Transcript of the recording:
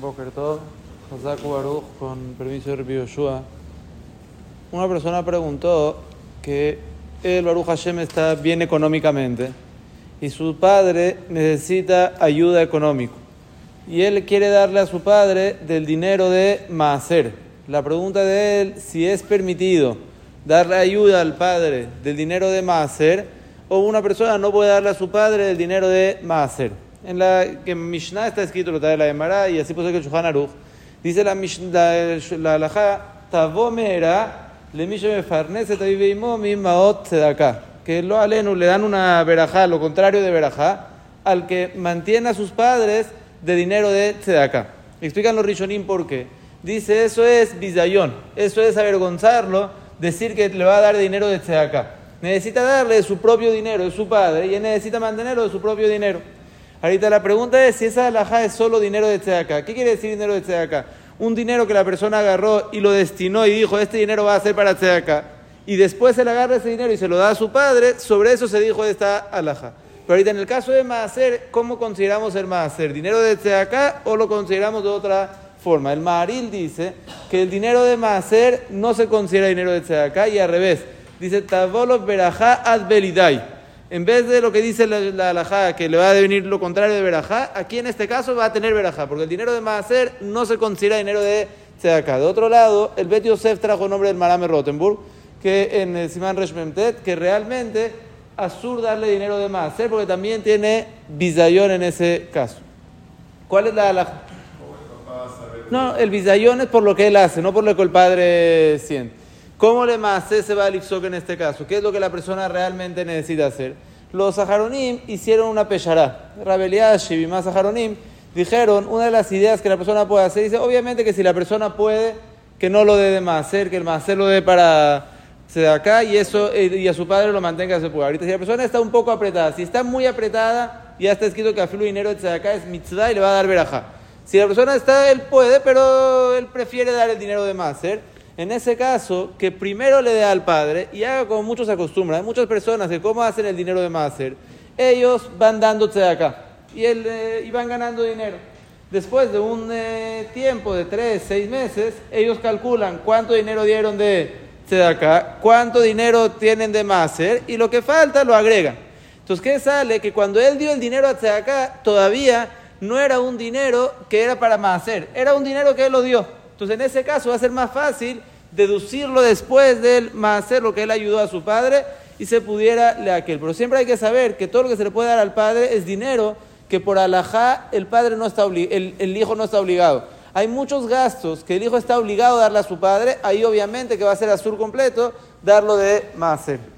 Boker Josaku Baruch, con permiso de Yoshua. Una persona preguntó que el Baruch Hashem está bien económicamente y su padre necesita ayuda económica. Y él quiere darle a su padre del dinero de Maaser. La pregunta de él, si es permitido darle ayuda al padre del dinero de Maaser o una persona no puede darle a su padre del dinero de Maaser. En la que Mishnah está escrito lo trae la Emara y así ser que el Shulchan Aruch dice la Mishnah, la halajá, Tavomera le misho me farnese mi maot tzedakah. Que lo alenu le dan una verajá, lo contrario de verajá, al que mantiene a sus padres de dinero de tzedakah. Explican los Rishonim por qué. Dice, eso es bizayón, eso es avergonzarlo, decir que le va a dar dinero de tzedakah. Necesita darle su propio dinero, de su padre, y él necesita mantenerlo de su propio dinero. Ahorita la pregunta es si esa alhaja es solo dinero de tzedakah. ¿Qué quiere decir dinero de tzedakah? Un dinero que la persona agarró y lo destinó y dijo, este dinero va a ser para tzedakah. Y después le agarra ese dinero y se lo da a su padre, sobre eso se dijo esta alhaja. Pero ahorita en el caso de Maaser, ¿cómo consideramos el Maaser? ¿Dinero de tzedakah o lo consideramos de otra forma? El Maharil dice que el dinero de Maaser no se considera dinero de tzedakah y al revés. Dice, Tavolo Berajá ad Belidai. En vez de lo que dice la, la que le va a venir lo contrario de verajá, aquí en este caso va a tener verajá, porque el dinero de Maaser no se considera dinero de Tzedaká. De otro lado, el Bet Yosef trajo nombre del Marame Rottenburg, que en el Simán Reshmemtet, que realmente asur darle dinero de Maaser, porque también tiene bizayón en ese caso. ¿Cuál es la halajá? No, el bizayón es por lo que él hace, no por lo que el padre siente. ¿Cómo le más se va al Ipsok en este caso? ¿Qué es lo que la persona realmente necesita hacer? Los Saharonim hicieron una peshará. Rabeliashi y más Saharonim dijeron, una de las ideas que la persona puede hacer, dice, obviamente que si la persona puede, que no lo dé de hacer, que el hacer lo dé para se acá y eso y a su padre lo mantenga se puede. Ahorita si la persona está un poco apretada, si está muy apretada, ya está escrito que aflu dinero de acá es mitzvah y le va a dar verajá. Si la persona está, él puede, pero él prefiere dar el dinero de hacer en ese caso, que primero le dé al padre y haga como muchos acostumbran. Hay muchas personas que cómo hacen el dinero de Maser. Ellos van dándose de acá y, eh, y van ganando dinero. Después de un eh, tiempo de tres, seis meses, ellos calculan cuánto dinero dieron de acá, cuánto dinero tienen de Maser y lo que falta lo agregan. Entonces, ¿qué sale? Que cuando él dio el dinero a acá, todavía no era un dinero que era para Maser, era un dinero que él lo dio. Entonces, en ese caso va a ser más fácil deducirlo después del hacer lo que él ayudó a su padre y se pudiera le aquel. Pero siempre hay que saber que todo lo que se le puede dar al padre es dinero que por alajá el padre no está el, el hijo no está obligado. Hay muchos gastos que el hijo está obligado a darle a su padre, ahí obviamente que va a ser azul completo darlo de maser.